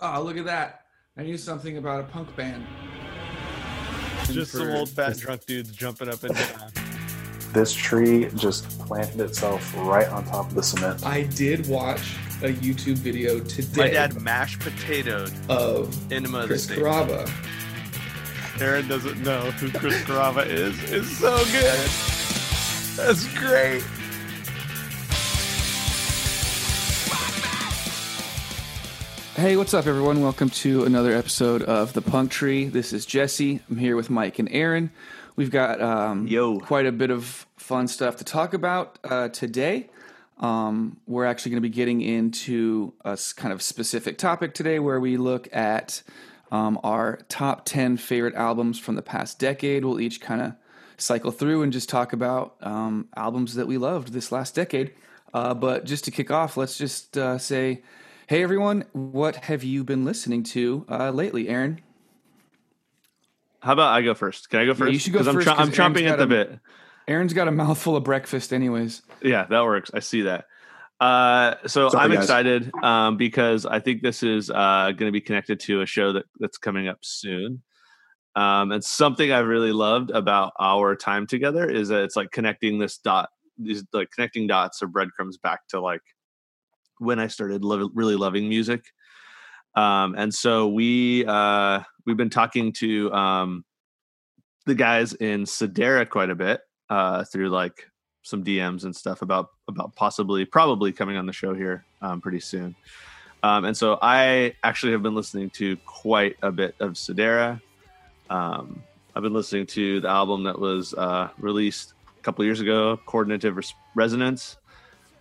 Oh, look at that. I knew something about a punk band. Just some old fat drunk dudes jumping up and down. This tree just planted itself right on top of the cement. I did watch a YouTube video today My dad mashed potatoed of enema of the Chris state. Carava. Aaron doesn't know who Chris Carava is. It's so good. That's great. Hey, what's up, everyone? Welcome to another episode of The Punk Tree. This is Jesse. I'm here with Mike and Aaron. We've got um, Yo. quite a bit of fun stuff to talk about uh, today. Um, we're actually going to be getting into a kind of specific topic today where we look at um, our top 10 favorite albums from the past decade. We'll each kind of cycle through and just talk about um, albums that we loved this last decade. Uh, but just to kick off, let's just uh, say, hey everyone, what have you been listening to uh, lately, Aaron? How about I go first? Can I go first? you should go I'm, first, I'm 'cause Aaron's chomping at the a- bit. Aaron's got a mouthful of breakfast, anyways. Yeah, that works. I see that. Uh, so Sorry, I'm guys. excited um, because I think this is uh, going to be connected to a show that, that's coming up soon. Um, and something I've really loved about our time together is that it's like connecting this dot, these like connecting dots or breadcrumbs back to like when I started lo- really loving music. Um, and so we uh, we've been talking to um, the guys in Sedera quite a bit uh, through like some DMs and stuff about about possibly probably coming on the show here um, pretty soon. Um, and so I actually have been listening to quite a bit of Sedera. Um, I've been listening to the album that was uh, released a couple years ago, Coordinative Res- Resonance.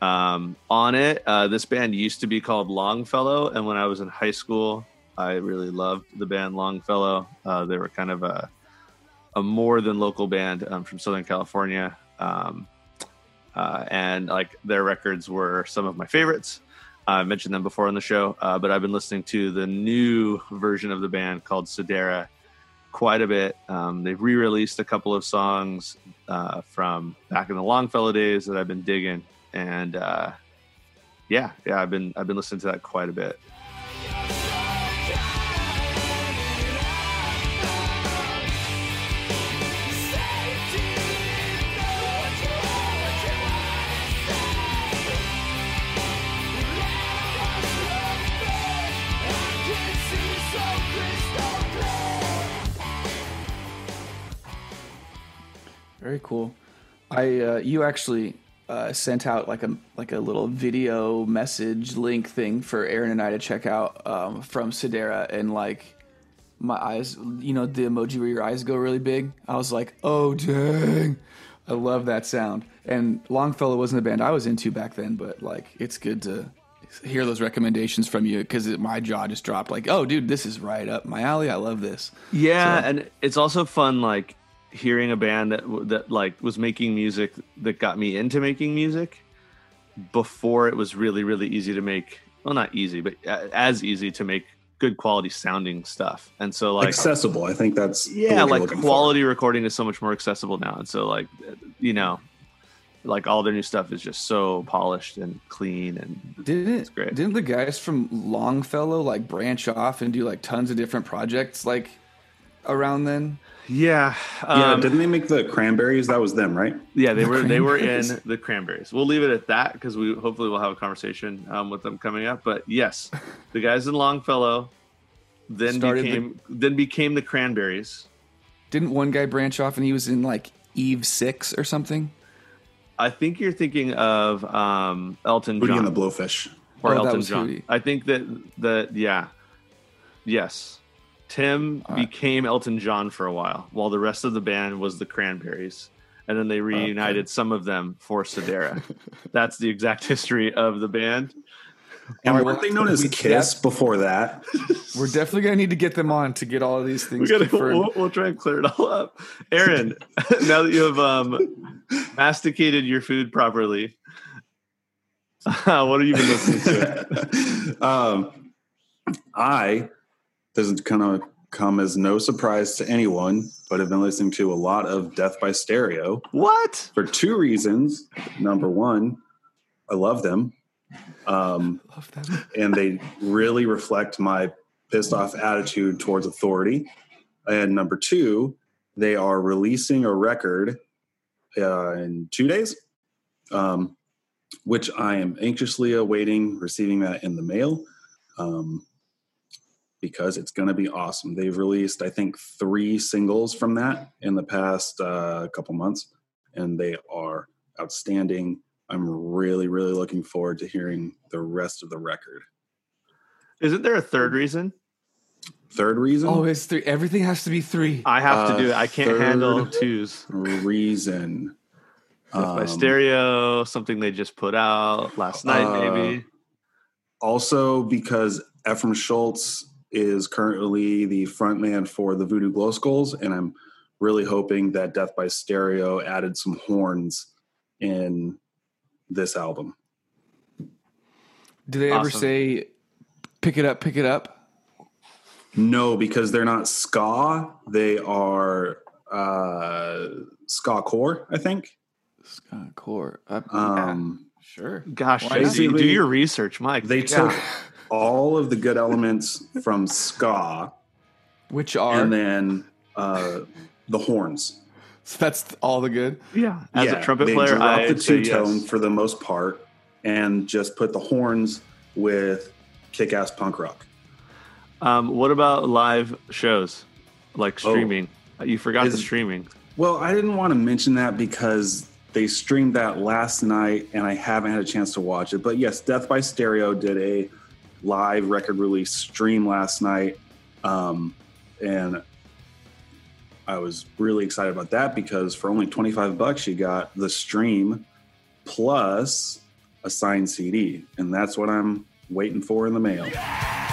Um, on it, uh, this band used to be called Longfellow, and when I was in high school, I really loved the band Longfellow. Uh, they were kind of a a more than local band um, from Southern California, um, uh, and like their records were some of my favorites. I mentioned them before on the show, uh, but I've been listening to the new version of the band called Sedera quite a bit. Um, they've re-released a couple of songs uh, from back in the Longfellow days that I've been digging, and uh, yeah, yeah, I've been I've been listening to that quite a bit. Very cool. I uh, you actually uh, sent out like a like a little video message link thing for Aaron and I to check out um, from Sedera, and like my eyes, you know, the emoji where your eyes go really big. I was like, oh dang, I love that sound. And Longfellow wasn't a band I was into back then, but like it's good to hear those recommendations from you because my jaw just dropped. Like, oh dude, this is right up my alley. I love this. Yeah, So- and it's also fun like hearing a band that that like was making music that got me into making music before it was really really easy to make well, not easy, but as easy to make good quality sounding stuff. And so like accessible. I think that's yeah like looking for. quality recording is so much more accessible now and so like you know like all their new stuff is just so polished and clean and Didn't great. didn't the guys from Longfellow like branch off and do like tons of different projects like around then? Yeah Yeah, um, didn't they make the cranberries? That was them, right? yeah they The were they were in the cranberries we'll leave it at that because we hopefully we'll have a conversation um, with them coming up but yes the guys in longfellow then Started the- became then became the cranberries Didn't one guy branch off and he was in like Eve Six or something? i think you're thinking of um, elton Booty john and the Blowfish. or Oh, Elton John. Hootie. I think that that yeah, yes. Tim All right. became Elton John for a while, while the rest of the band was the Cranberries, and then they reunited some of them for Sedera. That's the exact history of the band. And All right, weren't they known as we- Kiss before that? We're definitely gonna need to get them on to get all of these things We gotta, we'll, we'll try and clear it all up. Aaron, now that you have um, masticated your food properly, what have you been listening to? um, I doesn't kind of come as no surprise to anyone, but I've been listening to a lot of Death by Stereo What? for two reasons. Number one, I love them, um, Love them. and they really reflect my pissed off attitude towards authority. And number two, they are releasing a record uh, in two days, um, which I am anxiously awaiting receiving that in the mail um, because it's going to be awesome. They've released, I think, three singles from that in the past uh, couple months, and they are outstanding. I'm really, really looking forward to hearing the rest of the record. Isn't there a third reason? Third reason. Oh, it's three. Everything has to be three. I have Uh, to do it. I can't handle twos. reason. Death by Um, stereo, something they just put out last night, Uh, maybe. Also, because Efrem Schulz is currently the frontman for the Voodoo Glow Skulls, and I'm really hoping that Death by Stereo added some horns in this album. Do they ever say, "Pick it up, pick it up"? No, because they're not ska; they are uh, ska core, I think. Ska Core. Uh, Um, sure. Gosh, Jay-Z, do your research, Mike. They Yeah. took all of the good elements from ska Which are and then uh, the horns. so that's all the good. yeah. As Yeah, a trumpet they player, dropped I the two tone yes. for the most part, and just put the horns with kick ass punk rock. Um, what about live shows, like Oh. streaming? You forgot the streaming. Well, I didn't want to mention that because they streamed that last night, and I haven't had a chance to watch it. But yes, Death by Stereo did a live record release stream last night, um, and I was really excited about that because for only twenty five bucks, you got the stream plus a signed CD, and that's what I'm waiting for in the mail. Yeah,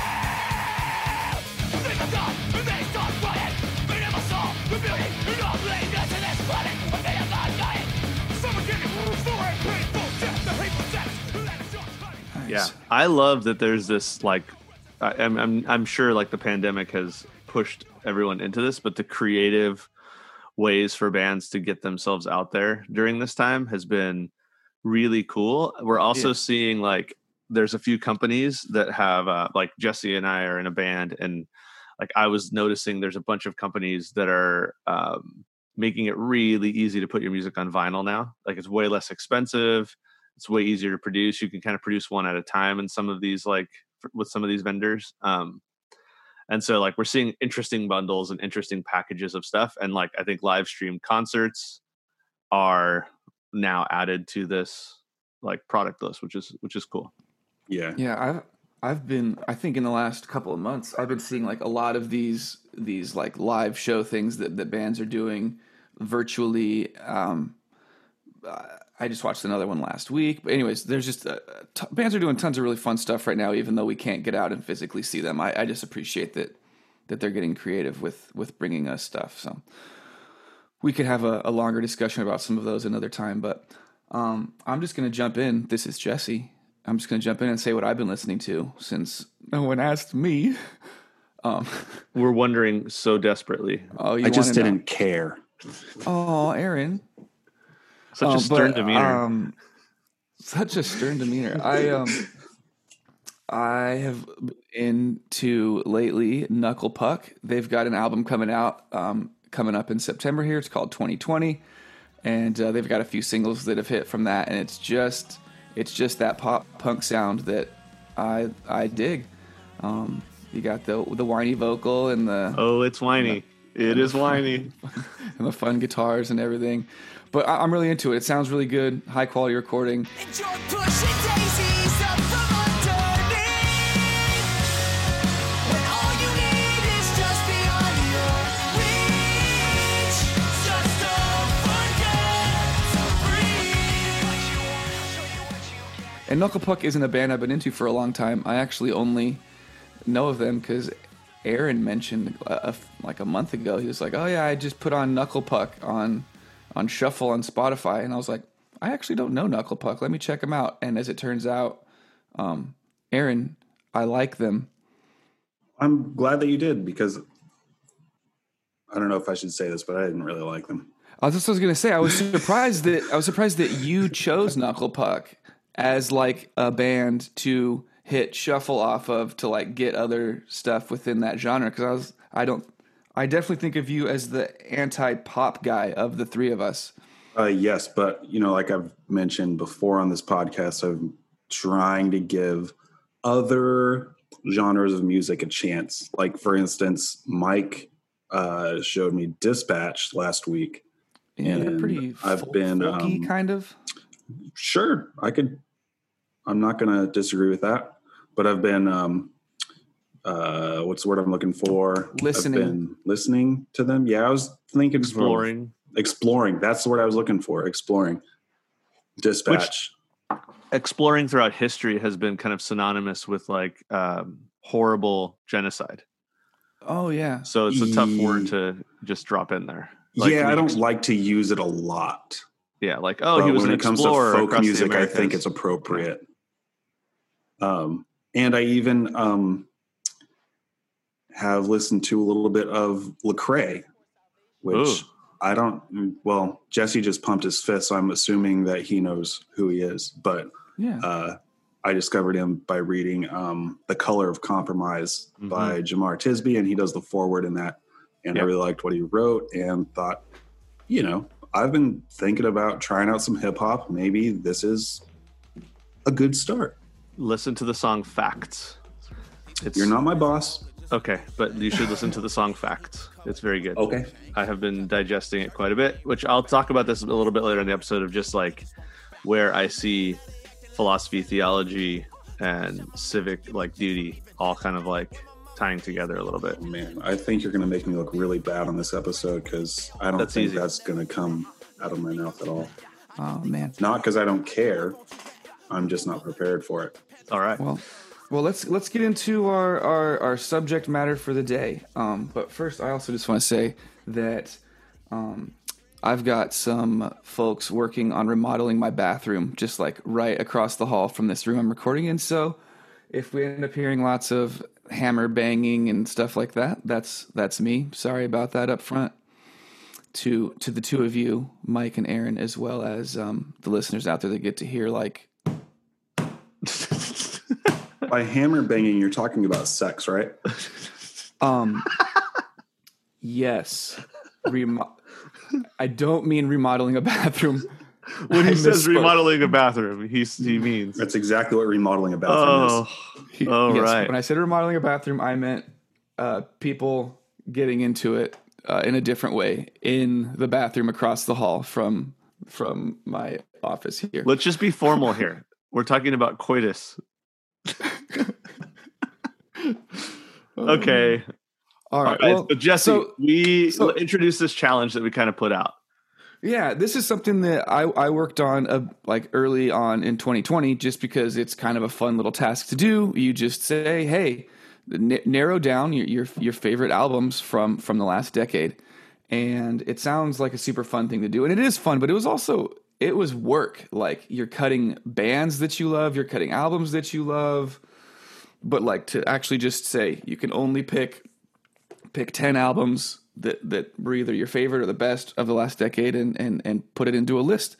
I love that. There's this like, I, I'm, I'm I'm sure like the pandemic has pushed everyone into this, but the creative ways for bands to get themselves out there during this time has been really cool. We're also Yeah. seeing like there's a few companies that have uh, like Jesse and I are in a band, and like I was noticing there's a bunch of companies that are um, making it really easy to put your music on vinyl now. Like it's way less expensive. It's way easier to produce. You can kind of produce one at a time in some of these like with some of these vendors. Um, and so like we're seeing interesting bundles and interesting packages of stuff. And like I think live stream concerts are now added to this like product list, which is which is cool. Yeah, Yeah, I've I've been I think in the last couple of months I've been seeing like a lot of these these like live show things that that bands are doing virtually. Um, uh, I just watched another one last week. But anyways, there's just uh, t- bands are doing tons of really fun stuff right now, even though we can't get out and physically see them. I, I just appreciate that that they're getting creative with with bringing us stuff. So we could have a, a longer discussion about some of those another time, but um, I'm just going to jump in. This is Jesse, I'm just going to jump in and say what I've been listening to since no one asked me. Um, We're wondering so desperately. oh, you I just wanna know? didn't care. Oh, Aaron. Such a stern but, demeanor. Um, such a stern demeanor. I um, I have into lately Knuckle Puck. They've got an album coming out, um, coming up in September here. It's called 2020, and uh, they've got a few singles that have hit from that, and it's just it's just that pop punk sound that I I dig. Um, you got the the whiny vocal and the oh, it's whiny. It is whiny. and the fun guitars and everything. But I, I'm really into it. It sounds really good. High quality recording. Enjoy pushing daisies up from underneath. When all you need is just beyond your reach. Just don't forget to breathe. And Knuckle Puck isn't a band I've been into for a long time. I actually only know of them because Aaron mentioned a, a- like a month ago. He was like, "Oh yeah, I just put on Knuckle Puck on on Shuffle on Spotify," and I was like, "I actually don't know Knuckle Puck. Let me check them out." And as it turns out, um, Aaron, I like them. I'm glad that you did because I don't know if I should say this, but I didn't really like them. I was just was gonna say I was surprised that I was surprised that you chose Knuckle Puck as like a band to hit shuffle off of to like get other stuff within that genre because I was I don't I definitely think of you as the anti pop guy of the three of us. Uh, yes, but you know, like I've mentioned before on this podcast, I'm trying to give other genres of music a chance. Like, for instance, Mike uh, showed me Dispatch last week. Yeah, And pretty I've folk- been, um, kind of. Sure, I could. I'm not going to disagree with that, but I've been. Um, uh, what's the word I'm looking for? Listening. I've been listening to them. Yeah, I was thinking from- Exploring. exploring. That's the word I was looking for. Exploring. Dispatch. Exploring throughout history has been kind of synonymous with like um, horrible genocide. Oh yeah, So it's a tough Ye- word to just drop in there. Like, yeah, I don't ex- like to use it a lot. Yeah, like oh, but he was when an it comes to folk music, I think it's appropriate. Um, and I even um, have listened to a little bit of Lecrae, which Ooh. I don't. Well, Jesse just pumped his fist, so I'm assuming that he knows who he is. But yeah. uh, I discovered him by reading um, "The Color of Compromise" Mhm. by Jemar Tisby, and he does the foreword in that. And I really liked what he wrote, and thought, you know, I've been thinking about trying out some hip hop. Maybe this is a good start. Listen to the song "Facts." It's, You're not my boss. Okay, but you should listen to the song "Facts." It's very good. Okay. I have been digesting it quite a bit, which I'll talk about this a little bit later in the episode of just like where I see philosophy, theology, and civic like duty all kind of like tying together a little bit. Oh, man, I think you're going to make me look really bad on this episode because I don't That's think easy. that's going to come out of my mouth at all. Oh man. Not because I don't care. I'm just not prepared for it. All right. Well, well, let's let's get into our, our, our subject matter for the day. Um, but first, I also just want to say that um, I've got some folks working on remodeling my bathroom, just like right across the hall from this room I'm recording in. So, if we end up hearing lots of hammer banging and stuff like that, that's that's me. Sorry about that up front. To to the two of you, Mike and Aaron, as well as um, the listeners out there that get to hear like By hammer banging, you're talking about sex, right? Um. yes. Remo- I don't mean remodeling a bathroom. when I he says misspoke. remodeling a bathroom, he he means That's exactly what remodeling a bathroom oh, is. oh yes, right. When I said remodeling a bathroom, I meant uh, people getting into it uh, in a different way in the bathroom across the hall from from my office here. Let's just be formal here. We're talking about coitus. Okay. All right. All right. well, so Jesse, so- we so- introduced this challenge that we kind of put out. Yeah, this is something that I, I worked on uh, like early on in 2020 just because it's kind of a fun little task to do. You just say, "Hey, n- narrow down your, your your favorite albums from from the last decade." And it sounds like a super fun thing to do. And it is fun, but it was also it was work. Like you're cutting bands that you love, you're cutting albums that you love, but like to actually just say you can only pick pick 10 albums that that were either your favorite or the best of the last decade and and and put it into a list.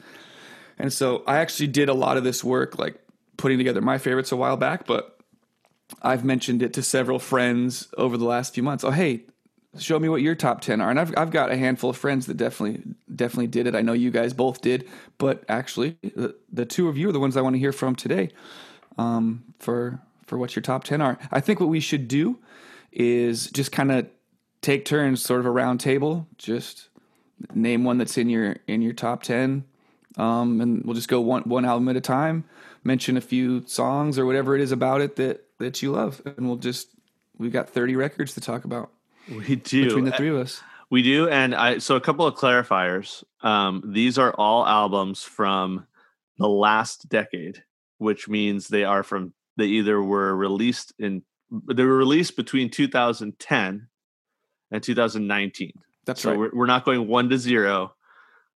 And so I actually did a lot of this work like putting together my favorites a while back, but I've mentioned it to several friends over the last few months. Oh, hey, show me what your top 10 are. And I've I've got a handful of friends that definitely definitely did it. I know you guys both did, but actually the, the two of you are the ones I want to hear from today. Um, for for what your top 10 are. I think what we should do is just kind of take turns sort of a round table, just name one that's in your in your top 10 um, and we'll just go one one album at a time. Mention a few songs or whatever it is about it that that you love, and we'll just we've got thirty records to talk about We do between the three of us. We do, and I so a couple of clarifiers. Um, these are all albums from the last decade, which means they are from they either were released in they were released between 2010 and 2019. That's so right. we're, we're not going one to zero,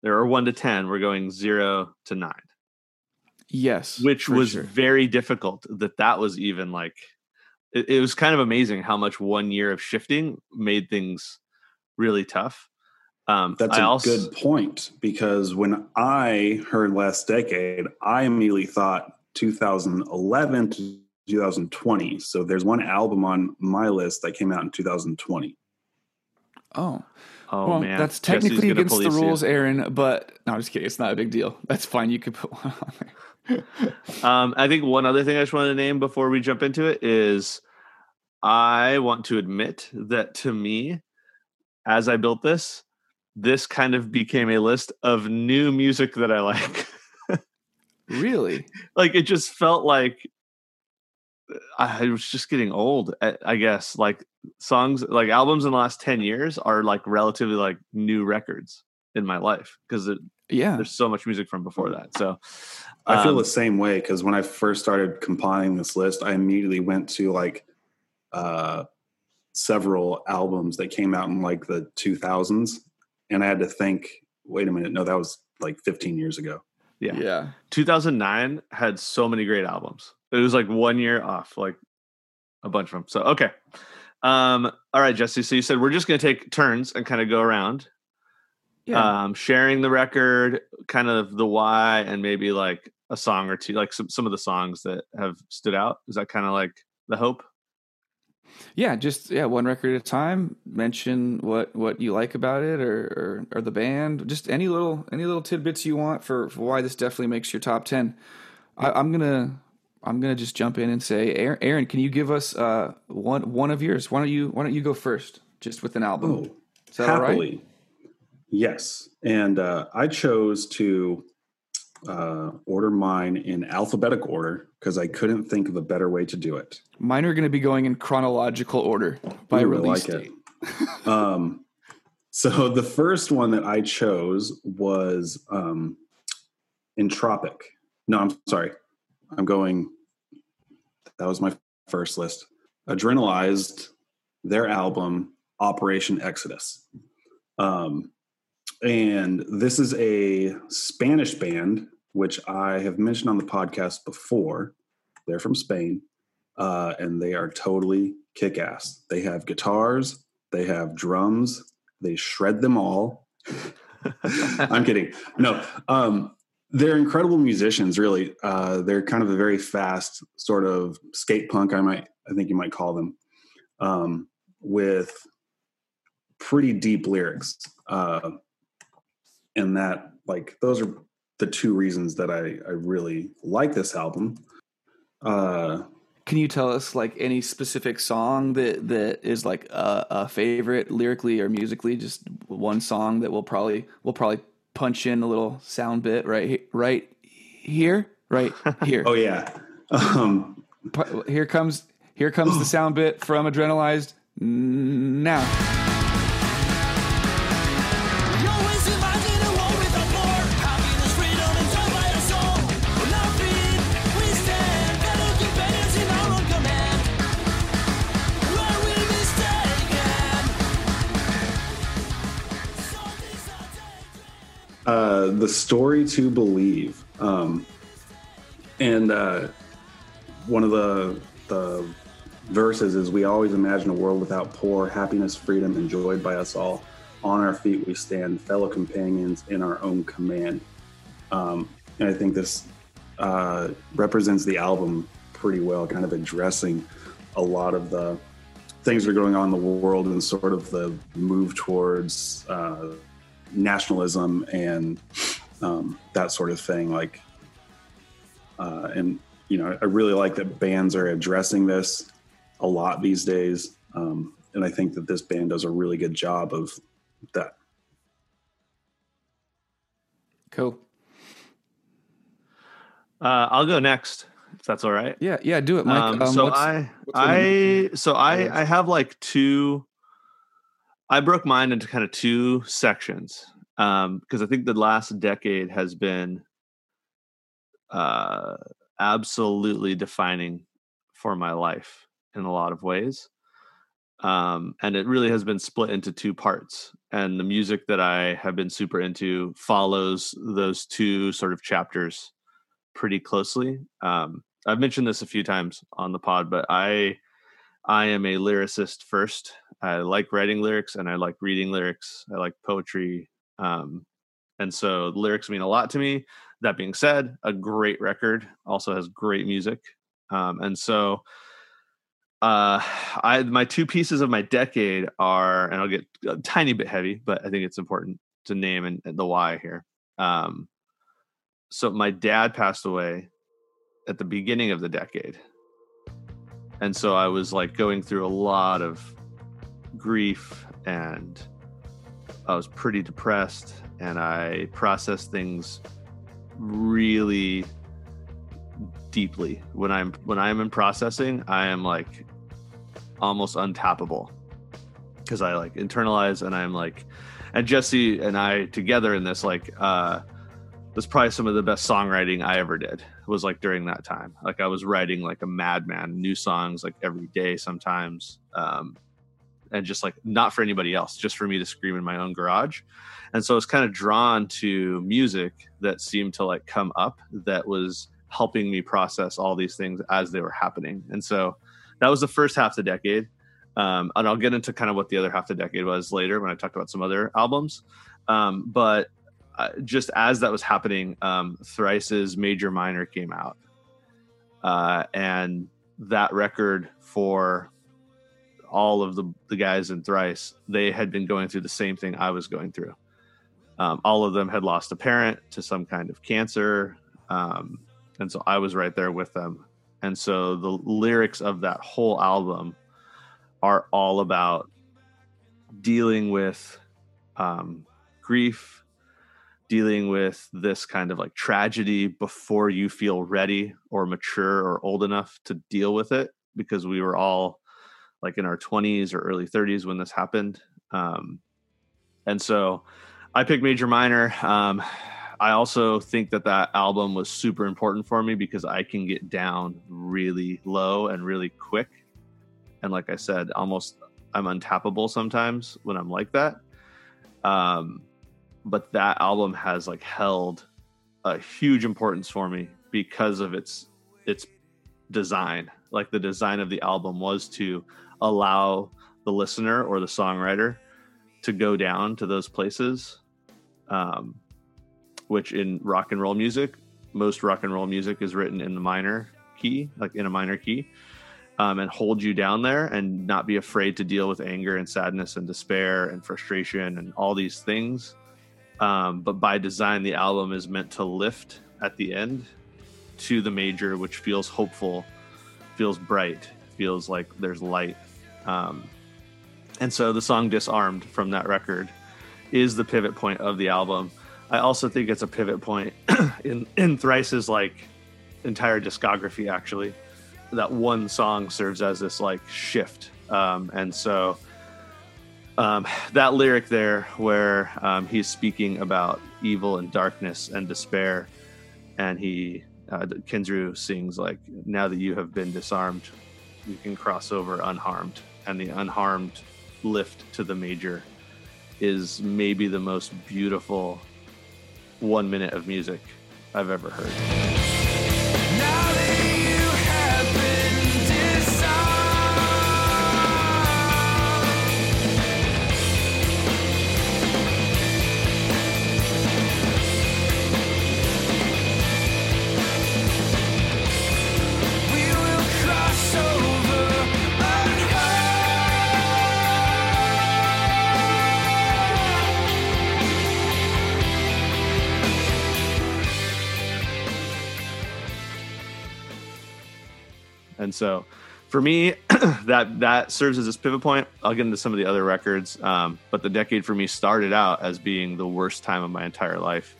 There are one to ten. We're going zero to nine, Yes, which was sure. very difficult. That that was even like it, it was kind of amazing how much one year of shifting made things really tough. Um, That's I a also, good point because when I heard last decade, I immediately thought 2011 to 2020. So there's one album on my list that came out in 2020. oh. Oh well, man, that's technically against the police you. rules, Aaron. But no, I'm just kidding. It's not a big deal. That's fine. You could put one on there. Um, I think one other thing I just wanted to name before we jump into it is I want to admit that to me, as I built this, this kind of became a list of new music that I like. really? like it just felt like I was just getting old. I I guess like songs, like albums in the last ten years are like relatively like new records in my life because Yeah. there's so much music from before that. So I feel um, the same way because when I first started compiling this list, I immediately went to like uh, several albums that came out in like the 2000s, and I had to think, wait a minute, no, that was like 15 years ago. yeah. Yeah. 2009 had so many great albums. It was like one year off, like a bunch of them. So okay, um, all right, Jesse. So you said we're just going to take turns and kind of go around, Yeah. um, sharing the record, kind of the why, and maybe like a song or two, like some some of the songs that have stood out. Is that kind of like the hope? Yeah. Just yeah, one record at a time. Mention what what you like about it, or or, or the band. Just any little any little tidbits you want for, for why this definitely makes your top ten. I, I'm gonna I'm gonna just jump in and say, Aaron, Aaron can you give us uh, one one of yours? Why don't you Why don't you go first, just with an album? Oh, Is that all right? happily. Yes. And uh, I chose to uh, order mine in alphabetical order because I couldn't think of a better way to do it. Mine are going to be going in chronological order by Ooh, release like date. it. um, so the first one that I chose was um, Entropic. No, I'm sorry. I'm going. That was my first list. Adrenalized their album Operation Exodus. Um, and this is a Spanish band, which I have mentioned on the podcast before. They're from Spain, uh, and they are totally kick ass. They have guitars, they have drums, they shred them all. I'm kidding. No, um, they're incredible musicians. Really, uh, they're kind of a very fast sort of skate punk. I might, I think you might call them, um, with pretty deep lyrics. Uh, and that, like, those are the two reasons that I, I really like this album. Uh, Can you tell us like any specific song that that is like a, a favorite lyrically or musically? Just one song that will probably will probably punch in a little sound bit right right here, right here. oh yeah, um, Here comes here comes the sound bit from Adrenalized now. The story to believe, um, and uh, one of the the verses is, "We always imagine a world without poor, happiness, freedom, enjoyed by us all. On our feet we stand, fellow companions in our own command." Um, and I think this uh, represents the album pretty well, kind of addressing a lot of the things that are going on in the world and sort of the move towards uh, nationalism and um, that sort of thing. Like, uh, and you know, I really like that bands are addressing this a lot these days, um, and I think that this band does a really good job of that. Cool. Uh, I'll go next if that's all right. Yeah, yeah, do it, Mike. Um, Um, so what's- I, what's one of I, so I. I have like two. I broke mine into kind of two sections um, because I think the last decade has been uh, absolutely defining for my life in a lot of ways. Um, and it really has been split into two parts. And the music that I have been super into follows those two sort of chapters pretty closely. Um, I've mentioned this a few times on the pod, but I I am a lyricist first. I like writing lyrics and I like reading lyrics. I like poetry. Um, and so lyrics mean a lot to me. That being said, a great record also has great music. Um, and so uh I my two pieces of my decade are, and I'll get a tiny bit heavy, but I think it's important to name and, and the why here. Um so my dad passed away at the beginning of the decade. And so I was like going through a lot of grief and I was pretty depressed and I processed things really deeply. When I'm when I'm in processing, I am like almost untappable because I like internalize and I'm like and Jesse and I together in this like uh was probably some of the best songwriting I ever did it was like during that time. Like I was writing like a madman, new songs like every day sometimes. Um, and just like not for anybody else, just for me to scream in my own garage. And so I was kind of drawn to music that seemed to like come up that was helping me process all these things as they were happening. And so that was the first half of the decade. Um, and I'll get into kind of what the other half of the decade was later when I talk about some other albums. Um, but uh, just as that was happening, um, Thrice's Major Minor came out. Uh, and that record for all of the, the guys in Thrice, they had been going through the same thing I was going through. Um, all of them had lost a parent to some kind of cancer. Um, and so I was right there with them. And so the lyrics of that whole album are all about dealing with um, grief, dealing with this kind of like tragedy before you feel ready or mature or old enough to deal with it because we were all like in our 20s or early 30s when this happened. Um, and so i picked major minor. Um, i also think that that album was super important for me because i can get down really low and really quick. And like i said almost i'm untappable sometimes when i'm like that. Um, but that album has like held a huge importance for me because of its its design. Like the design of the album was to allow the listener or the songwriter to go down to those places um, which in rock and roll music most rock and roll music is written in the minor key like in a minor key um, and hold you down there and not be afraid to deal with anger and sadness and despair and frustration and all these things. Um, but by design the album is meant to lift at the end to the major which feels hopeful feels bright feels like there's light. Um, and so the song disarmed from that record is the pivot point of the album. I also think it's a pivot point in in thrice's like entire discography actually that one song serves as this like shift. Um, and so um, that lyric there where um, he's speaking about evil and darkness and despair and he uh, sings like now that you have been disarmed you can cross over unharmed and the unharmed lift to the major is maybe the most beautiful one minute of music I've ever heard. And so for me, that that serves as this pivot point. I'll get into some of the other records, um, but the decade for me started out as being the worst time of my entire life,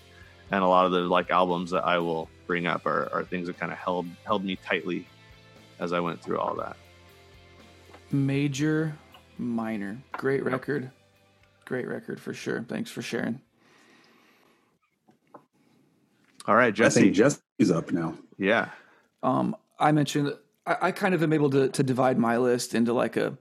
and a lot of the like albums that I will bring up are, are things that kind of held held me tightly as I went through all that. Major, minor, great record, great record for sure. Thanks for sharing. All right, I Jesse. think Jesse's up now. yeah, Um, I mentioned I, I kind of am able to to divide my list into like a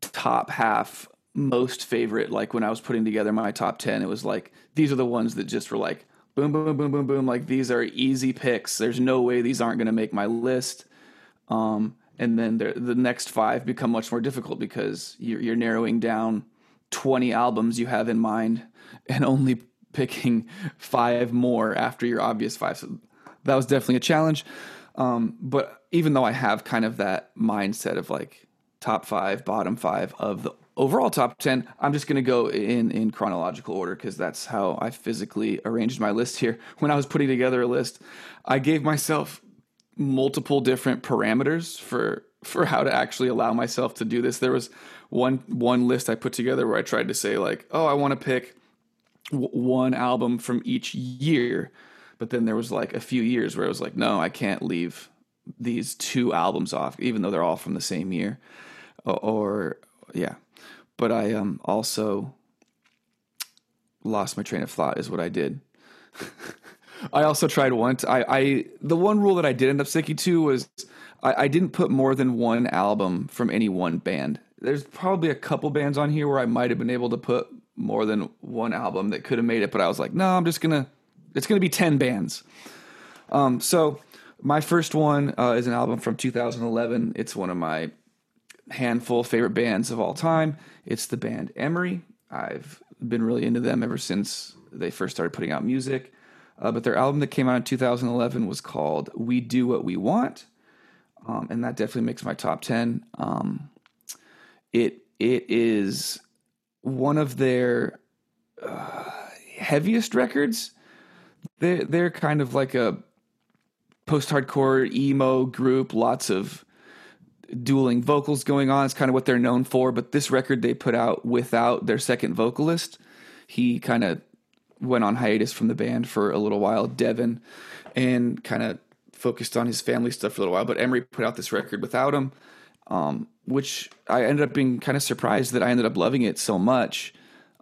top half most favorite. Like when I was putting together my top ten, it was like these are the ones that just were like boom, boom, boom, boom, boom. Like these are easy picks. There's no way these aren't going to make my list. Um, and then the the next five become much more difficult because you're, you're narrowing down 20 albums you have in mind and only picking five more after your obvious five. So that was definitely a challenge. Um, but even though I have kind of that mindset of like top five, bottom five of the overall top 10, I'm just going to go in, in chronological order because that's how I physically arranged my list here. When I was putting together a list, I gave myself multiple different parameters for for how to actually allow myself to do this. There was one one list I put together where I tried to say like, oh, I want to pick w- one album from each year, but then there was like a few years where I was like, no, I can't leave these two albums off, even though they're all from the same year, or, yeah. But I um also lost my train of thought is what I did. I also tried once. I, I the one rule that I did end up sticking to was I, I didn't put more than one album from any one band. There's probably a couple bands on here where I might have been able to put more than one album that could have made it, but I was like, no, I'm just gonna it's gonna be ten bands. Um, so my first one uh, is an album from 2011. It's one of my handful favorite bands of all time. It's the band Emery. I've been really into them ever since they first started putting out music. Uh, but their album that came out in 2011 was called "We Do What We Want," um, and that definitely makes my top 10. Um, it it is one of their uh, heaviest records. They they're kind of like a post-hardcore emo group. Lots of dueling vocals going on. It's kind of what they're known for. But this record they put out without their second vocalist. He kind of went on hiatus from the band for a little while, Devin, and kind of focused on his family stuff for a little while. But Emery put out this record without him, um, which I ended up being kind of surprised that I ended up loving it so much.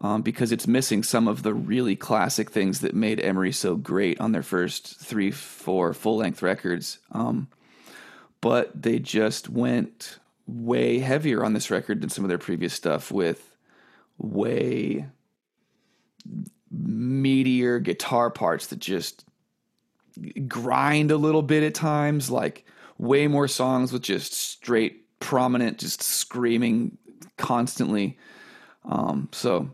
Um, because it's missing some of the really classic things that made Emery so great on their first three, four full length records. Um, but they just went way heavier on this record than some of their previous stuff with way meatier guitar parts that just grind a little bit at times, like way more songs with just straight, prominent, just screaming constantly. Um, so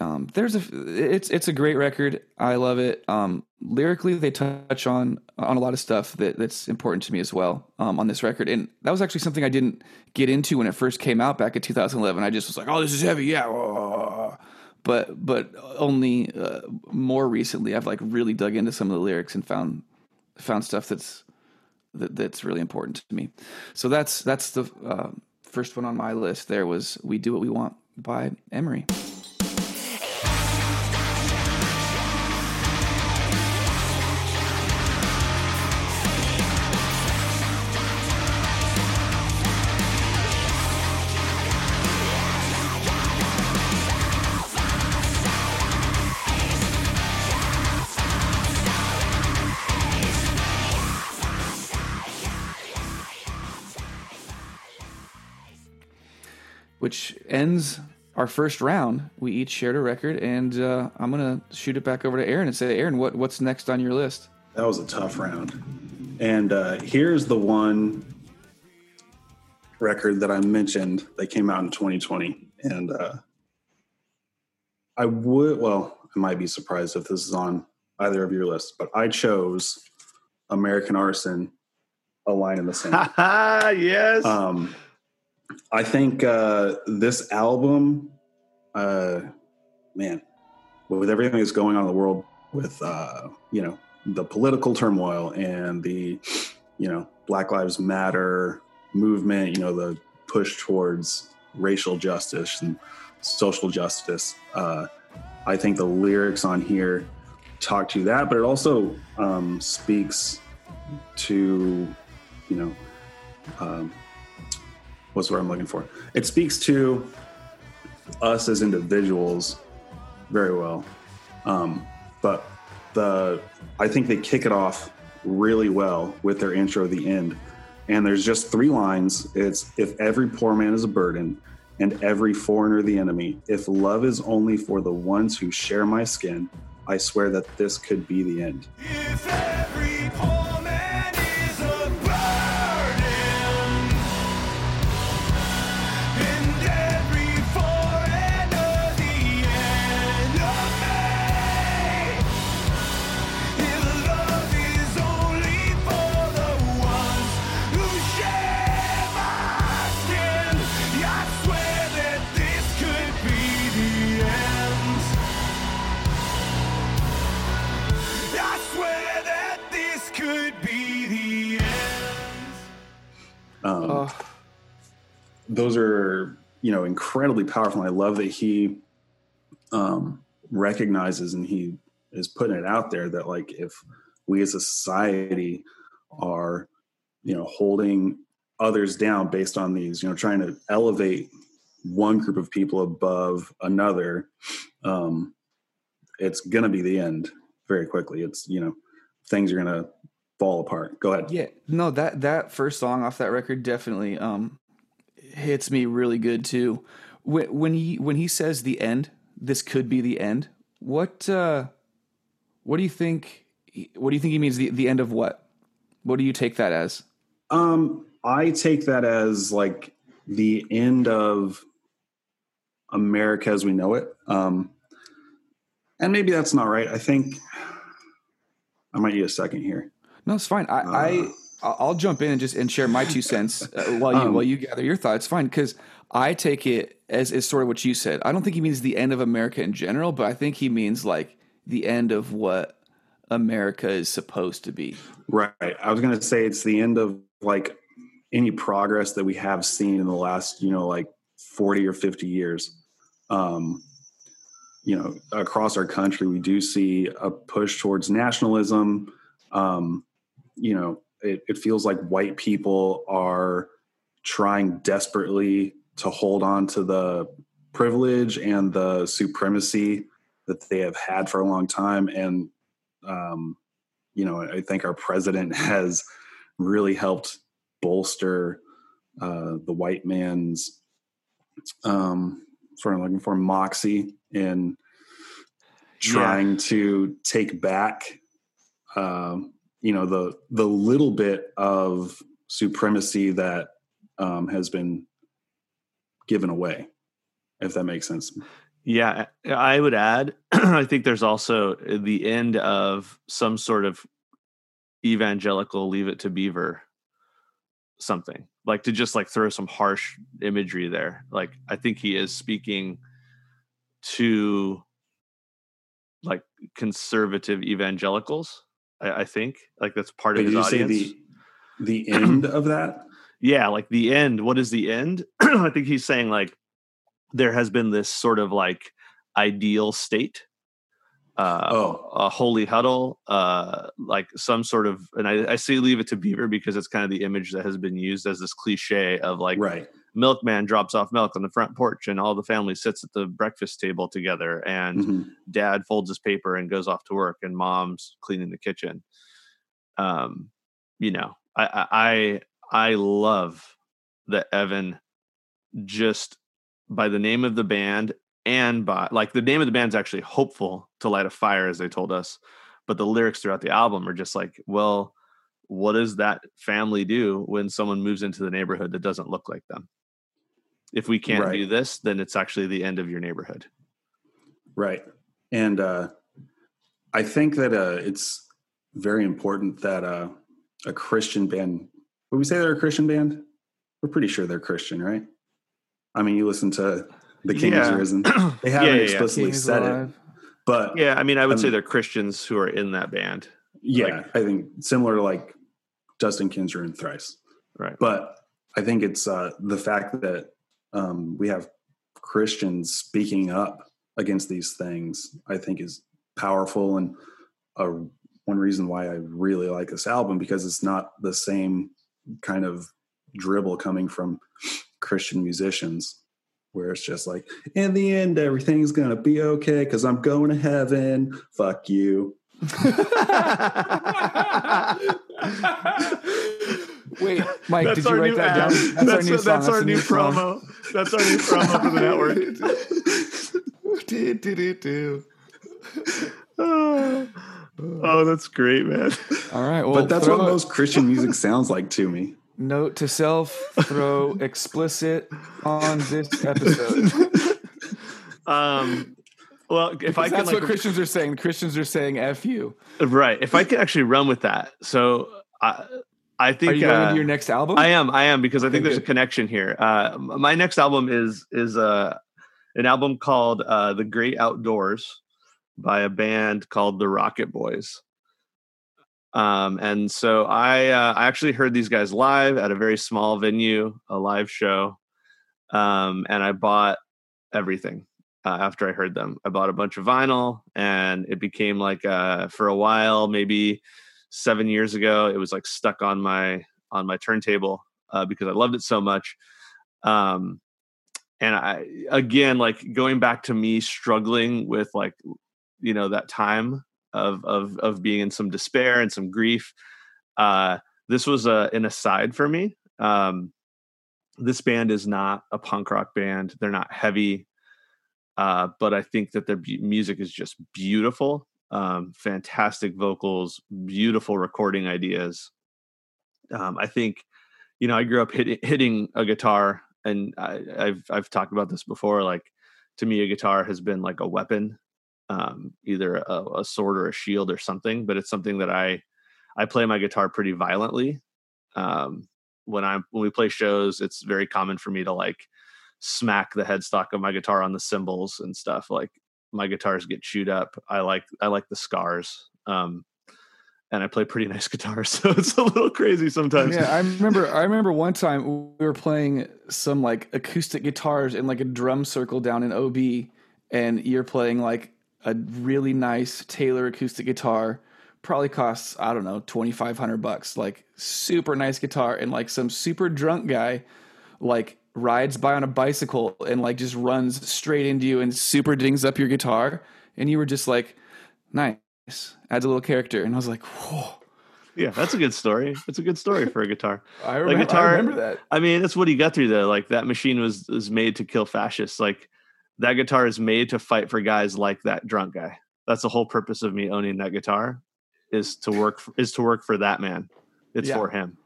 um, there's a it's it's a great record. I love it. Um, lyrically, they touch on on a lot of stuff that that's important to me as well um, on this record, and that was actually something I didn't get into when it first came out back in 2011. I just was like, "Oh, this is heavy, yeah." But but only uh, more recently, I've like really dug into some of the lyrics and found found stuff that's that, that's really important to me. So that's that's the uh, first one on my list. There was "We Do What We Want" by Emery. Which ends our first round, we each shared a record, and uh, I'm gonna shoot it back over to Aaron and say, Aaron, what what's next on your list? That was a tough round. And uh, here's the one record that I mentioned that came out in 2020. And uh, I would, well, I might be surprised if this is on either of your lists, but I chose American Arson, A Line in the Sand. yes. Um, I think uh, this album, uh, man, with everything that's going on in the world, with uh, you know the political turmoil and the you know Black Lives Matter movement, you know the push towards racial justice and social justice. Uh, I think the lyrics on here talk to that, but it also um, speaks to you know. Um, what's word I'm looking for? It speaks to us as individuals very well. Um, but the I think they kick it off really well with their intro, the end. And there's just three lines. It's if every poor man is a burden and every foreigner the enemy, if love is only for the ones who share my skin, I swear that this could be the end. If those are you know incredibly powerful. And I love that he um, recognizes and he is putting it out there that like if we as a society are you know holding others down based on these you know trying to elevate one group of people above another um it's gonna be the end very quickly. It's you know things are gonna fall apart. Go ahead. Yeah, no that that first song off that record definitely um, hits me really good too. When, when he when he says the end, this could be the end. What uh, what do you think? What do you think he means? The the end of what? What do you take that as? Um, I take that as like the end of America as we know it. Um, and maybe that's not right. I think I might need a second here. No, it's fine. I, I I'll I'll jump in and just and share my two cents uh, while you Um, while you gather your thoughts. Fine, because I take it as is sort of what you said. I don't think he means the end of America in general, but I think he means like the end of what America is supposed to be. Right. I was going to say it's the end of like any progress that we have seen in the last, you know, like 40 or 50 years. Um, you know, across our country, we do see a push towards nationalism. Um, you know, it, it feels like white people are trying desperately to hold on to the privilege and the supremacy that they have had for a long time. And, um, you know, I think our president has really helped bolster uh, the white man's um, sort of looking for moxie in trying to take back, um, you know, the the little bit of supremacy that um, has been given away, if that makes sense. Yeah, I would add, I think there's also the end of some sort of evangelical leave it to beaver something like to just like throw some harsh imagery there. Like I think he is speaking to like conservative evangelicals. I, I think like that's part But of his you say audience. the the end of that? yeah like the end what is the end i think he's saying like there has been this sort of like ideal state uh Oh. a holy huddle uh like some sort of and I, I say leave it to beaver because it's kind of the image that has been used as this cliche of like right. Milkman drops off milk on the front porch and all the family sits at the breakfast table together and Mhm. dad folds his paper and goes off to work and mom's cleaning the kitchen um you know i i i I love that evan just by the name of the band and by like the name of the band's actually hopeful to light a fire as they told us but the lyrics throughout the album are just like well what does that family do when someone moves into the neighborhood that doesn't look like them if we can't Right. do this then it's actually the end of your neighborhood Right. And uh, I think that uh, it's very important that uh, a Christian band, would we say they're a Christian band? We're pretty sure they're Christian, right? I mean, you listen to The King Yeah. is Risen. They haven't Yeah, yeah, yeah. explicitly King is said it, but yeah i mean i would say Um, they're christians who are in that band yeah, like- I think similar to like Dustin Kensrue and Thrice. right But I think it's uh, the fact that um, we have Christians speaking up against these things. I think is powerful and uh, one reason why I really like this album because it's not the same kind of dribble coming from Christian musicians. Where it's just like, in the end, everything's gonna be okay because I'm going to heaven. Fuck you. Wait, Mike, That's did you our write new that down? ad. That's, our new our- song. that's our the new promo. That's our new promo for the network. do, do, do, do. oh, oh, that's great, man. All right. Well, but that's what a most Christian music sounds like to me. note to self: throw explicit on this episode. Um, well, if I can, that's like, what Christians are saying. Christians are saying "f you." right, if I could actually run with that, so I, I think Are you going uh, into your next album? I am, I am, because I think Okay, there's a connection here. Uh, my next album is is uh, an album called uh, "The Great Outdoors" by a band called the Rocket Boys. Um, and so I uh, I actually heard these guys live at a very small venue, a live show, um, and I bought everything uh, after I heard them. I bought a bunch of vinyl, and it became like uh, for a while, maybe seven years ago, it was like stuck on my on my turntable uh, because I loved it so much. Um, and I again like going back to me struggling with like you know that time of of of being in some despair and some grief. Uh, this was a an aside for me. Um, this band is not a punk rock band. They're not heavy, uh, but I think that their music is just beautiful. Um, fantastic vocals, beautiful recording ideas. Um, I think, you know, I grew up hitting hitting a guitar, and I, I've I've talked about this before. Like to me, a guitar has been like a weapon, um, either a, a sword or a shield or something. But it's something that I I play my guitar pretty violently. Um, when I'm when we play shows, it's very common for me to like smack the headstock of my guitar on the cymbals and stuff. Like my guitars get chewed up. I like I like the scars. Um, and I play pretty nice guitar, so it's a little crazy sometimes. Yeah, I remember. I remember one time we were playing some like acoustic guitars in like a drum circle down in OB, and you're playing like a really nice Taylor acoustic guitar. Probably costs I don't know twenty five hundred bucks. Like super nice guitar, and like some super drunk guy, like rides by on a bicycle and like just runs straight into you and super dings up your guitar, and you were just like, nice, adds a little character, and I was like, whoa. Yeah, that's a good story. It's a good story for a guitar. I Like remember, guitar- I remember that. I mean, that's what he got through though. Like that machine was was made to kill fascists. Like that guitar is made to fight for guys like that drunk guy. That's the whole purpose of me owning that guitar is to work for, is to work for that man. It's Yeah. for him.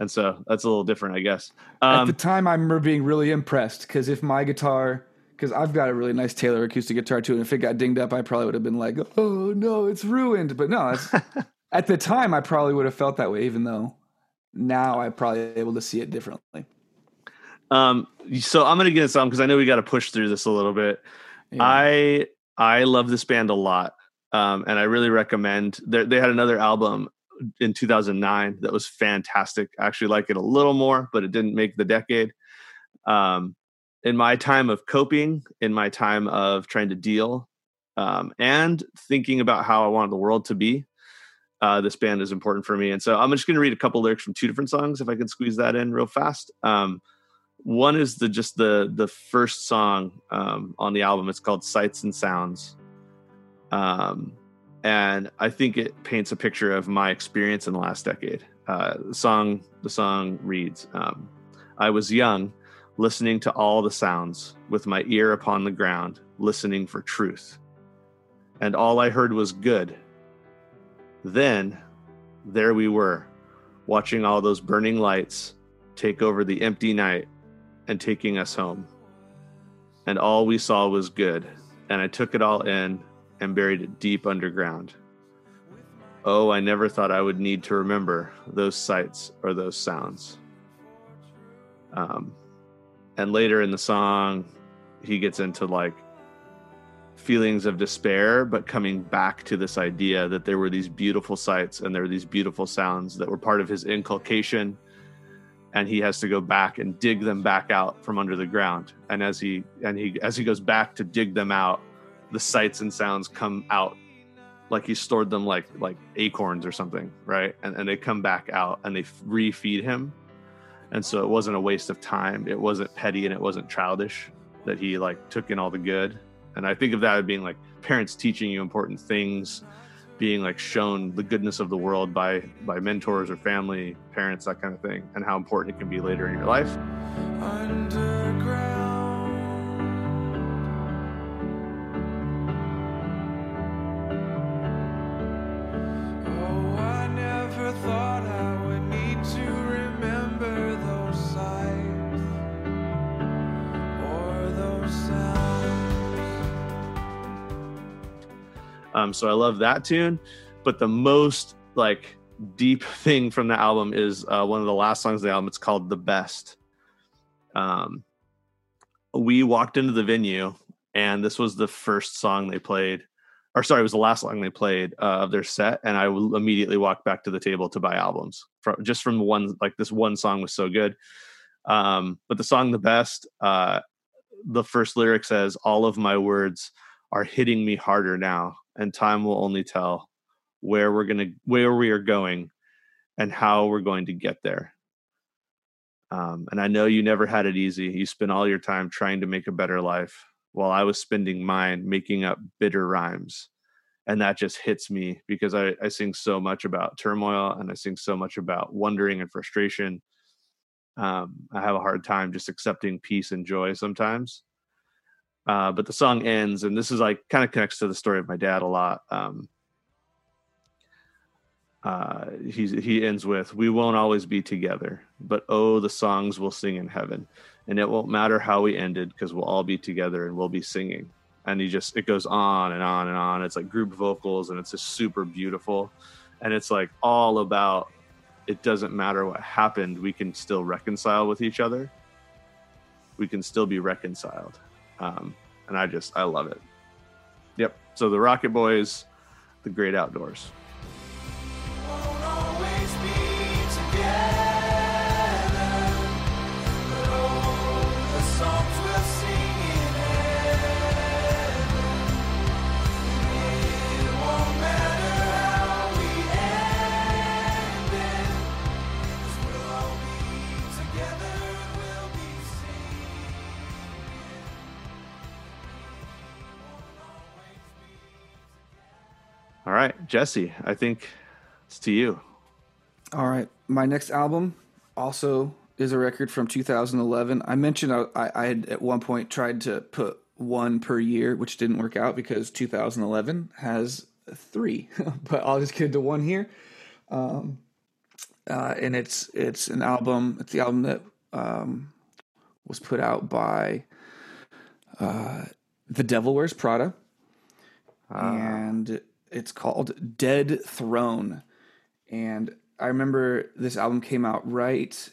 And so that's a little different, I guess. At Um, the time, I remember being really impressed because if my guitar, because I've got a really nice Taylor acoustic guitar too, and if it got dinged up, I probably would have been like, "Oh no, it's ruined." But no, it's, at the time, I probably would have felt that way, even though now I'm probably able to see it differently. Um, so I'm gonna get this on because I know we got to push through this a little bit. Yeah. I I love this band a lot, um, and I really recommend. They had another album in 2009 that was fantastic. I actually like it a little more, but it didn't make the decade. Um, in my time of coping, in my time of trying to deal, um, and thinking about how I wanted the world to be, uh, this band is important for me. And so I'm just going to read a couple lyrics from two different songs, if I can squeeze that in real fast. Um, one is the just the the first song um, on the album. It's called Sights and Sounds, um, and I think it paints a picture of my experience in the last decade. Uh, the song the song reads, um, "I was young, listening to all the sounds, with my ear upon the ground, listening for truth. And all I heard was good. Then, there we were, watching all those burning lights take over the empty night and taking us home. And all we saw was good, and I took it all in and buried deep underground. Oh, I never thought I would need to remember those sights or those sounds. Um, and later in the song, he gets into like feelings of despair, but coming back to this idea that there were these beautiful sights and there were these beautiful sounds that were part of his inculcation. And he has to go back and dig them back out from under the ground. And as he and he as he goes back to dig them out, the sights and sounds come out like he stored them like like acorns or something, right? And and they come back out and they refeed him. And so it wasn't a waste of time. It wasn't petty and it wasn't childish that he like took in all the good. And I think of that as being like parents teaching you important things, being like shown the goodness of the world by by mentors or family, parents, that kind of thing, and how important it can be later in your life. So I love that tune. But the most like deep thing from the album is uh, one of the last songs of the album. It's called "The Best." Um, we walked into the venue, and this was the first song they played, or sorry, it was the last song they played uh, of their set. And I immediately walked back to the table to buy albums from just from one like this one song was so good. Um, but the song "The Best," uh, the first lyric says, "All of my words are hitting me harder now, and time will only tell where we're gonna where we are going and how we're going to get there." Um, and I know you never had it easy. You spent all your time trying to make a better life, while I was spending mine making up bitter rhymes. And that just hits me because I, I sing so much about turmoil and I sing so much about wondering and frustration. Um, I have a hard time just accepting peace and joy sometimes. Uh, but the song ends, and this is like kind of connects to the story of my dad a lot. Um, uh, he ends with, "We won't always be together, but oh, the songs we'll sing in heaven, and it won't matter how we ended because we'll all be together and we'll be singing." And he just it goes on and on and on. It's like group vocals, and it's just super beautiful, and it's like all about. It doesn't matter what happened; we can still reconcile with each other. We can still be reconciled, um, and I just I love it. Yep. So the Rocket Boys, the Great Outdoors. Jesse, I think it's to you. All right, my next album also is a record from 2011. I mentioned I, I, had at one point tried to put one per year, which didn't work out because 2011 has three, but I'll just get into one here. Um, uh, and it's it's an album. It's the album that um, was put out by uh, The Devil Wears Prada, and it's called Dead Throne. And I remember this album came out right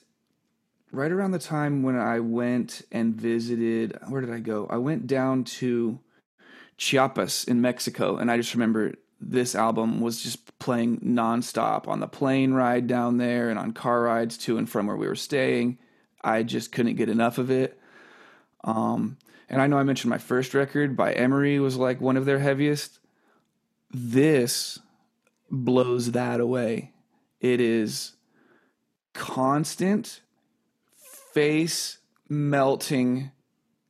right around the time when I went and visited where did I go? I went down to Chiapas in Mexico and I just remember this album was just playing nonstop on the plane ride down there and on car rides to and from where we were staying. I just couldn't get enough of it. Um, and I know I mentioned my first record by Emery was like one of their heaviest. This blows that away. It is constant, face melting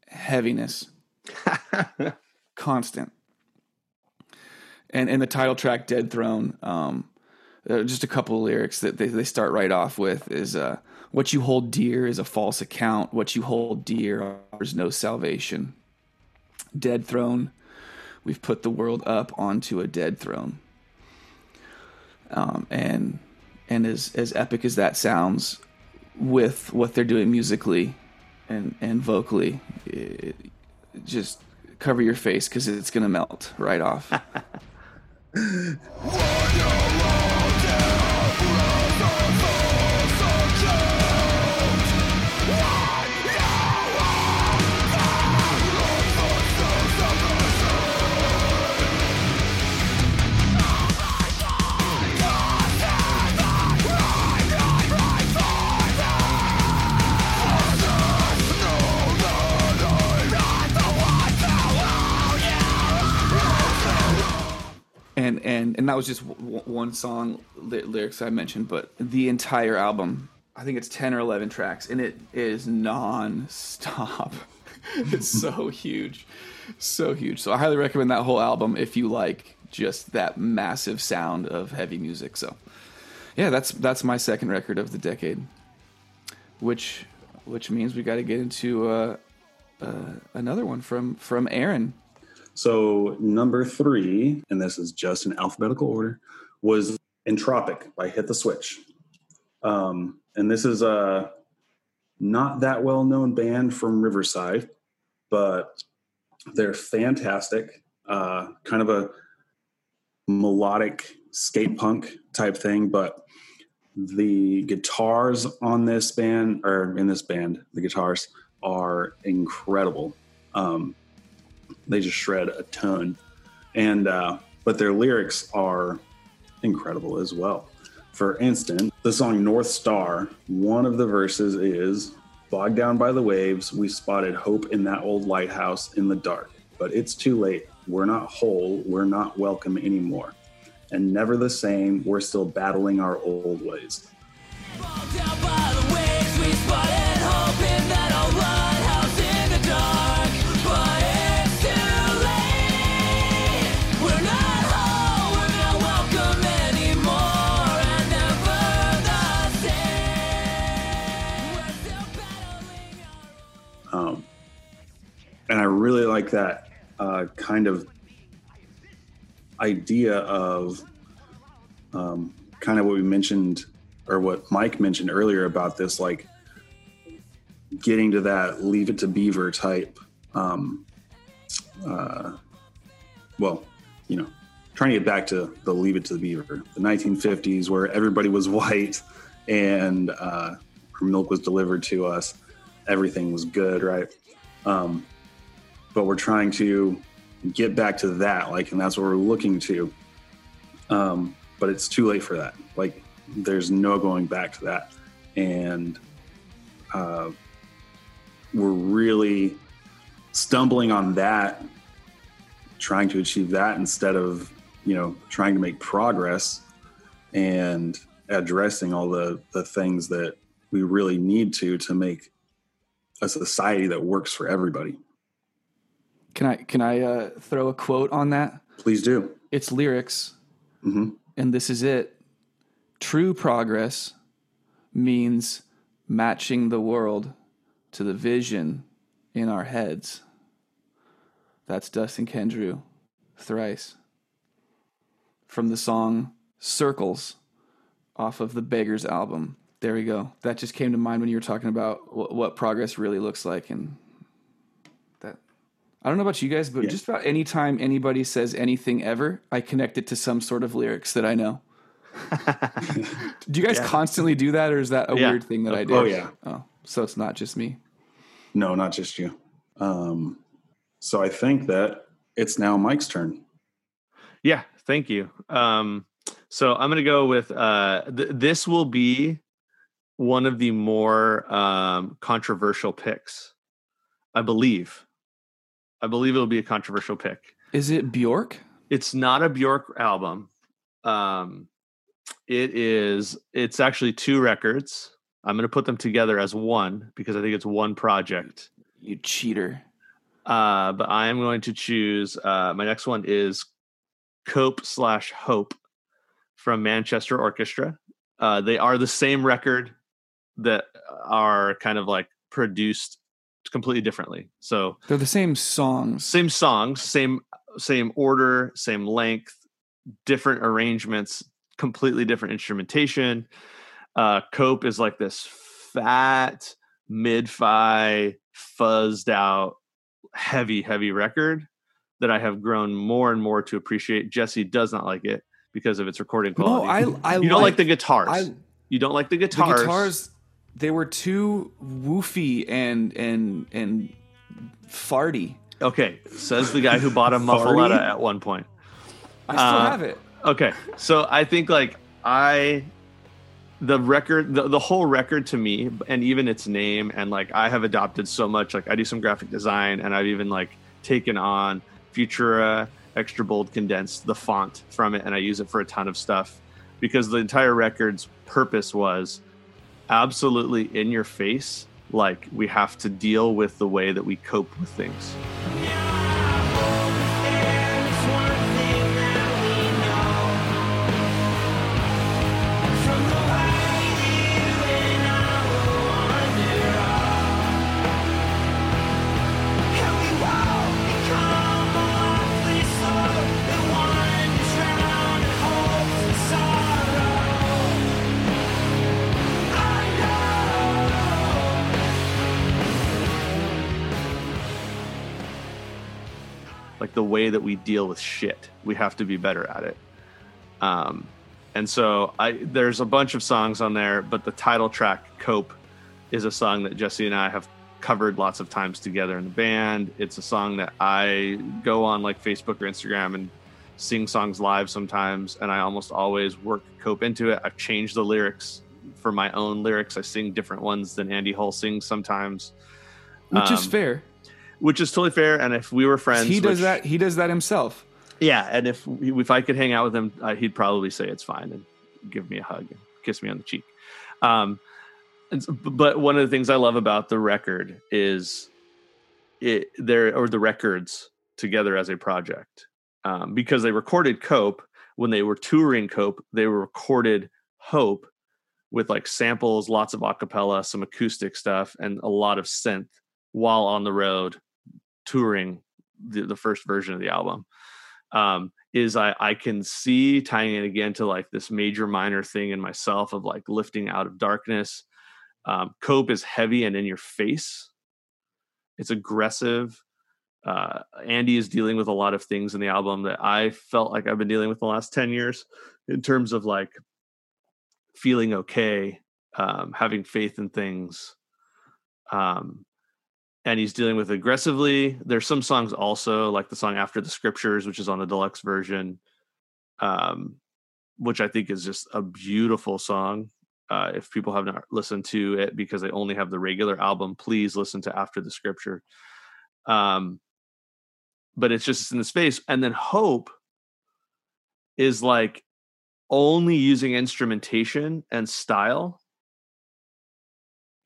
heaviness. constant. And and the title track Dead Throne um uh, just a couple of lyrics that they, they start right off with is uh, what you hold dear is a false account what you hold dear offers no salvation dead throne we've put the world up onto a dead throne. Um, and and as as epic as that sounds with what they're doing musically and and vocally it, just cover your face because it's gonna melt right off and and that was just w- one song ly- lyrics I mentioned, but the entire album, I think it's ten or eleven tracks, and it is non-stop. it's so huge, so huge. So I highly recommend that whole album if you like just that massive sound of heavy music. So yeah, that's that's my second record of the decade, which which means we got to get into uh, uh, another one from from Aaron. So number three, and this is just in alphabetical order, was Entropic by Hit the Switch. Um, and this is a not that well known band from Riverside, but they're fantastic. Uh, kind of a melodic skate punk type thing, but the guitars on this band or in this band, the guitars are incredible. Um, they just shred a ton. And uh, but their lyrics are incredible as well. For instance the song north star one of the verses is bogged down by the waves we spotted hope in that old lighthouse in the dark. But it's too late. We're not whole. We're not welcome anymore. And never the same. We're still battling our old ways I really like that uh, kind of idea of um, kind of what we mentioned or what Mike mentioned earlier about this, like getting to that leave it to beaver type. Um, uh, well, you know, trying to get back to the leave it to the beaver, the 1950s, where everybody was white and uh, milk was delivered to us. Everything was good, right? Um, but we're trying to get back to that, like, and that's what we're looking to. Um, but it's too late for that. Like, there's no going back to that, and uh, we're really stumbling on that, trying to achieve that instead of you know trying to make progress and addressing all the the things that we really need to to make a society that works for everybody. Can I can I uh, throw a quote on that? Please do. It's lyrics, hmm and this is it. True progress means matching the world to the vision in our heads. That's Dustin Kensrue, thrice. From the song Circles off of the Beggars album. There we go. That just came to mind when you were talking about what, what progress really looks like. And I don't know about you guys, but Yeah. just about any time anybody says anything ever, I connect it to some sort of lyrics that I know. do you guys constantly do that, or is that a Yeah. weird thing that I do? Oh, yeah. Oh, so it's not just me. No, not just you. Um, so I think that it's now Mike's turn. Yeah, thank you. Um, so I'm going to go with uh, th- this will be one of the more um, controversial picks, I believe. I believe it'll be a controversial pick. Is it Bjork? It's not a Bjork album. Um, it is. It's actually two records. I'm going to put them together as one because I think it's one project. You cheater. Uh, but I am going to choose. Uh, my next one is Cope slash Hope from Manchester Orchestra. Uh, they are the same record that are kind of like produced completely differently. So They're the same songs. same songs, same same order, same length, different arrangements, completely different instrumentation. Uh, Cope is like this fat, mid-fi, fuzzed out, heavy, heavy record that I have grown more and more to appreciate. Jesse does not like it because of its recording No, quality. I I you don't like like the guitars. I you don't like the the guitars. They were too woofy and and and farty. Okay, says the guy who bought a muffaletta at one point. I still Uh, have it. Okay, so I think like I, the record, the, the whole record to me, and even its name, and like I have adopted so much. Like I do some graphic design, and I've even like taken on Futura extra bold condensed the font from it, and I use it for a ton of stuff because the entire record's purpose was absolutely in your face. Like we have to deal with the way that we cope with things. Like the way that we deal with shit. We have to be better at it. Um, and so I there's a bunch of songs on there, but the title track "Cope" is a song that Jesse and I have covered lots of times together in the band. It's a song that I go on like Facebook or Instagram and sing songs live sometimes, and I almost always work Cope into it. I've changed the lyrics for my own lyrics. I sing different ones than Andy Hull sings sometimes, Which is um, fair. Which is totally fair. And if we were friends, He does which- that he does that himself. yeah, and if if I could hang out with him, uh, he'd probably say it's fine and give me a hug, and kiss me on the cheek. Um, and, but one of the things I love about the record is it there or the records together as a project um, because they recorded Cope when they were touring Cope. They recorded Hope with like samples, lots of acapella, some acoustic stuff, and a lot of synth while on the road touring the, the first version of the album um, is I, I can see tying it again to like this major minor thing in myself of like lifting out of darkness. Um, Cope is heavy and in your face. It's aggressive. Uh, Andy is dealing with a lot of things in the album that I felt like I've been dealing with the last 10 years in terms of like feeling okay, um, having faith in things. Um, and he's dealing with aggressively. There's some songs also, like the song After the Scriptures, which is on the deluxe version, um, which I think is just a beautiful song. Uh, if people have not listened to it because they only have the regular album, please listen to After the Scripture. Um, but it's just in the space. And then Hope is like only using instrumentation and style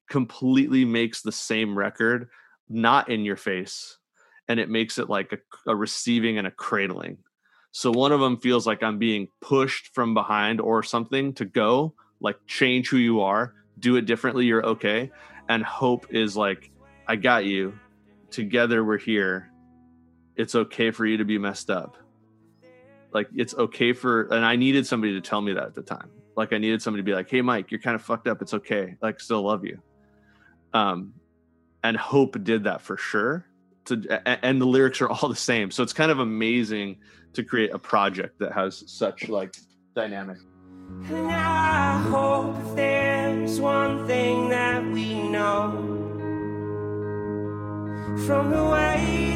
completely makes the same record not in your face and it makes it like a, a receiving and a cradling. So one of them feels like i'm being pushed from behind or something to go like change who you are do it differently you're okay and hope is like i got you. Together we're here. It's okay for you to be messed up. Like it's okay for and i needed somebody to tell me that at the time. Like i needed somebody to be like hey mike you're kind of fucked up. It's okay. Like still love you. Um and hope did that for sure. To and the lyrics are all the same. So it's kind of amazing to create a project that has such like dynamic. And I hope there's one thing that we know from the way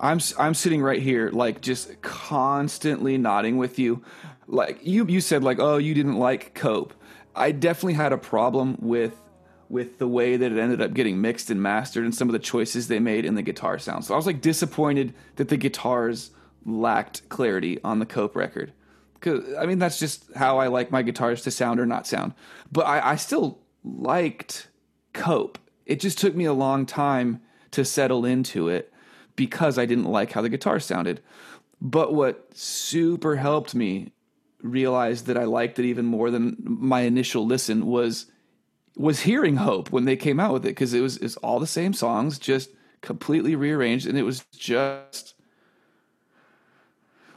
I'm I'm sitting right here, like just constantly nodding with you. Like you you said, like oh you didn't like Cope, I definitely had a problem with with the way that it ended up getting mixed and mastered and some of the choices they made in the guitar sound. So I was like disappointed that the guitars lacked clarity on the Cope record. Cause I mean that's just how I like my guitars to sound or not sound. But I, I still liked Cope. It just took me a long time to settle into it because I didn't like how the guitar sounded. But what super helped me realize that I liked it even more than my initial listen was was hearing Hope when they came out with it because it was it's all the same songs, just completely rearranged, and it was just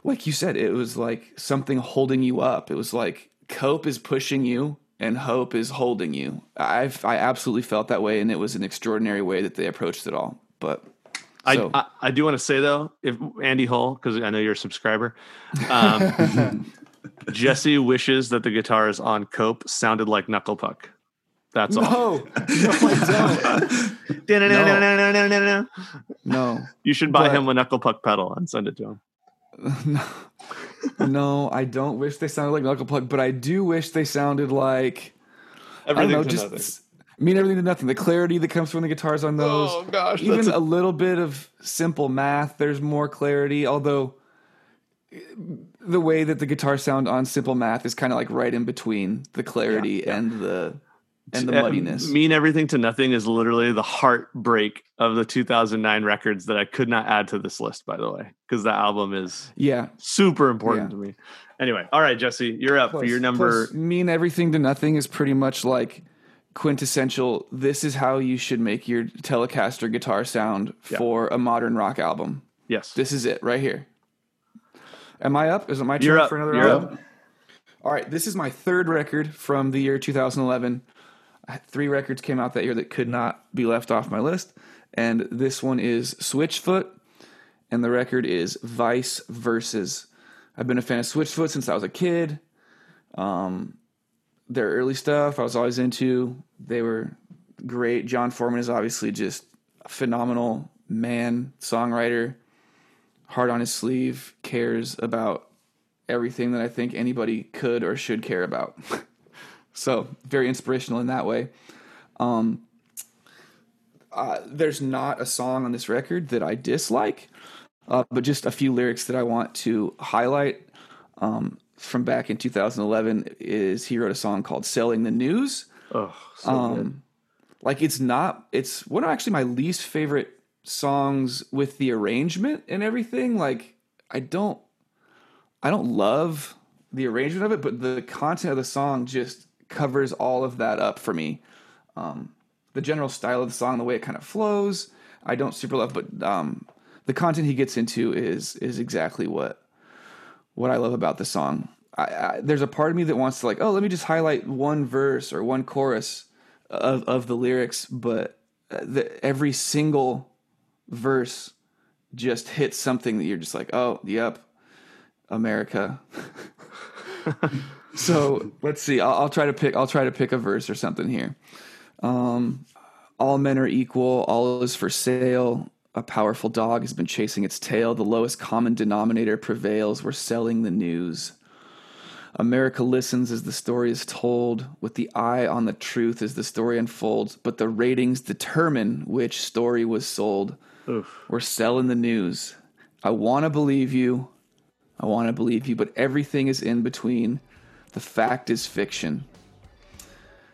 like you said, it was like something holding you up. It was like Cope is pushing you and Hope is holding you. I've I absolutely felt that way, and it was an extraordinary way that they approached it all. But so, I, I I do want to say though, if Andy Hull, because I know you're a subscriber, um, Jesse wishes that the guitars on Cope sounded like Knuckle Puck. That's all. no, no, I don't. No, You should buy But- him a Knuckle Puck pedal and send it to him. no, I don't wish they sounded like Knuckle Puck, but I do wish they sounded like I don't know, just mean everything to nothing. The clarity that comes from the guitars on those. Oh, gosh, even that's a, little bit of simple math. There's more clarity, although the way that the guitar sound on simple math is kind of like right in between the clarity and the and the Uh, muddiness. Mean Everything to Nothing is literally the heartbreak of the 2009 records that I could not add to this list, by the way, because that album is yeah, super important Yeah. to me. Anyway, all right, Jesse, you're up for your number. Plus, mean everything to nothing is pretty much like quintessential. This is how you should make your Telecaster guitar sound Yeah. for a modern rock album. yes. This is it right here. Am I up? Is it my turn You're for another You're album? All right, this is my third record from the year 2011. Three records came out that year that could not be left off my list, and this one is Switchfoot, and the record is Vice Verses. I've been a fan of Switchfoot since I was a kid. Um, their early stuff I was always into. They were great. Jon Foreman is obviously just a phenomenal man, songwriter, heart on his sleeve, cares about everything that I think anybody could or should care about. so very inspirational in that way. Um, uh, there's not a song on this record that I dislike, uh, but just a few lyrics that I want to highlight. Um, from back in 2011 is he wrote a song called "Selling the News." oh, so good. Um, like it's not. It's one of actually my least favorite songs with the arrangement and everything. Like I don't, I don't love the arrangement of it, but the content of the song just covers all of that up for me. Um, the general style of the song, the way it kind of flows, I don't super love, but um, the content he gets into is is exactly what what I love about the song. I, I, there's a part of me that wants to like, oh, let me just highlight one verse or one chorus of of the lyrics, but uh, the, every single verse just hits something that you're just like, oh, yep, America. so let's see. I'll, I'll try to pick. I'll try to pick a verse or something here. Um, all men are equal. All is for sale. A powerful dog has been chasing its tail. The lowest common denominator prevails. We're selling the news. America listens as the story is told, with the eye on the truth as the story unfolds, but the ratings determine which story was sold. We're selling the news. I want to believe you. I want to believe you, but everything is in between. The fact is fiction.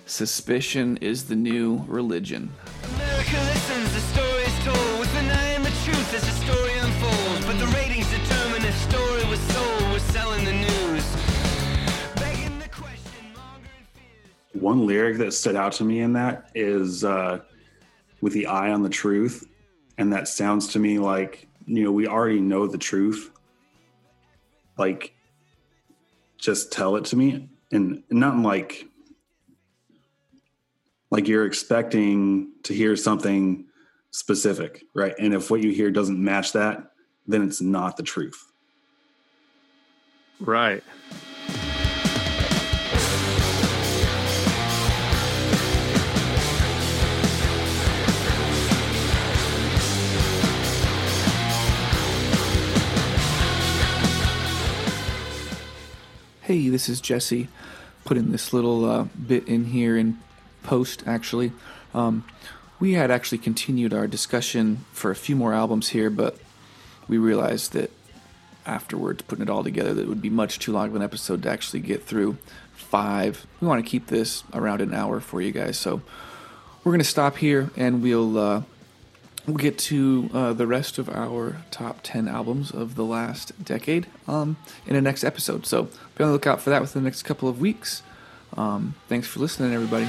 Suspicion is the new religion. One lyric that stood out to me in that is uh, with the eye on the truth. And that sounds to me like, you know, we already know the truth. Like, just tell it to me. And not like, like you're expecting to hear something specific, right? And if what you hear doesn't match that, then it's not the truth. Right. Hey, this is Jesse. putting this little uh, bit in here in post, actually. Um, we had actually continued our discussion for a few more albums here, but we realized that afterwards, putting it all together, that it would be much too long of an episode to actually get through five. We want to keep this around an hour for you guys, so we're going to stop here and we'll uh, we'll get to uh, the rest of our top 10 albums of the last decade um, in the next episode. So be on the lookout for that within the next couple of weeks. Um, thanks for listening, everybody.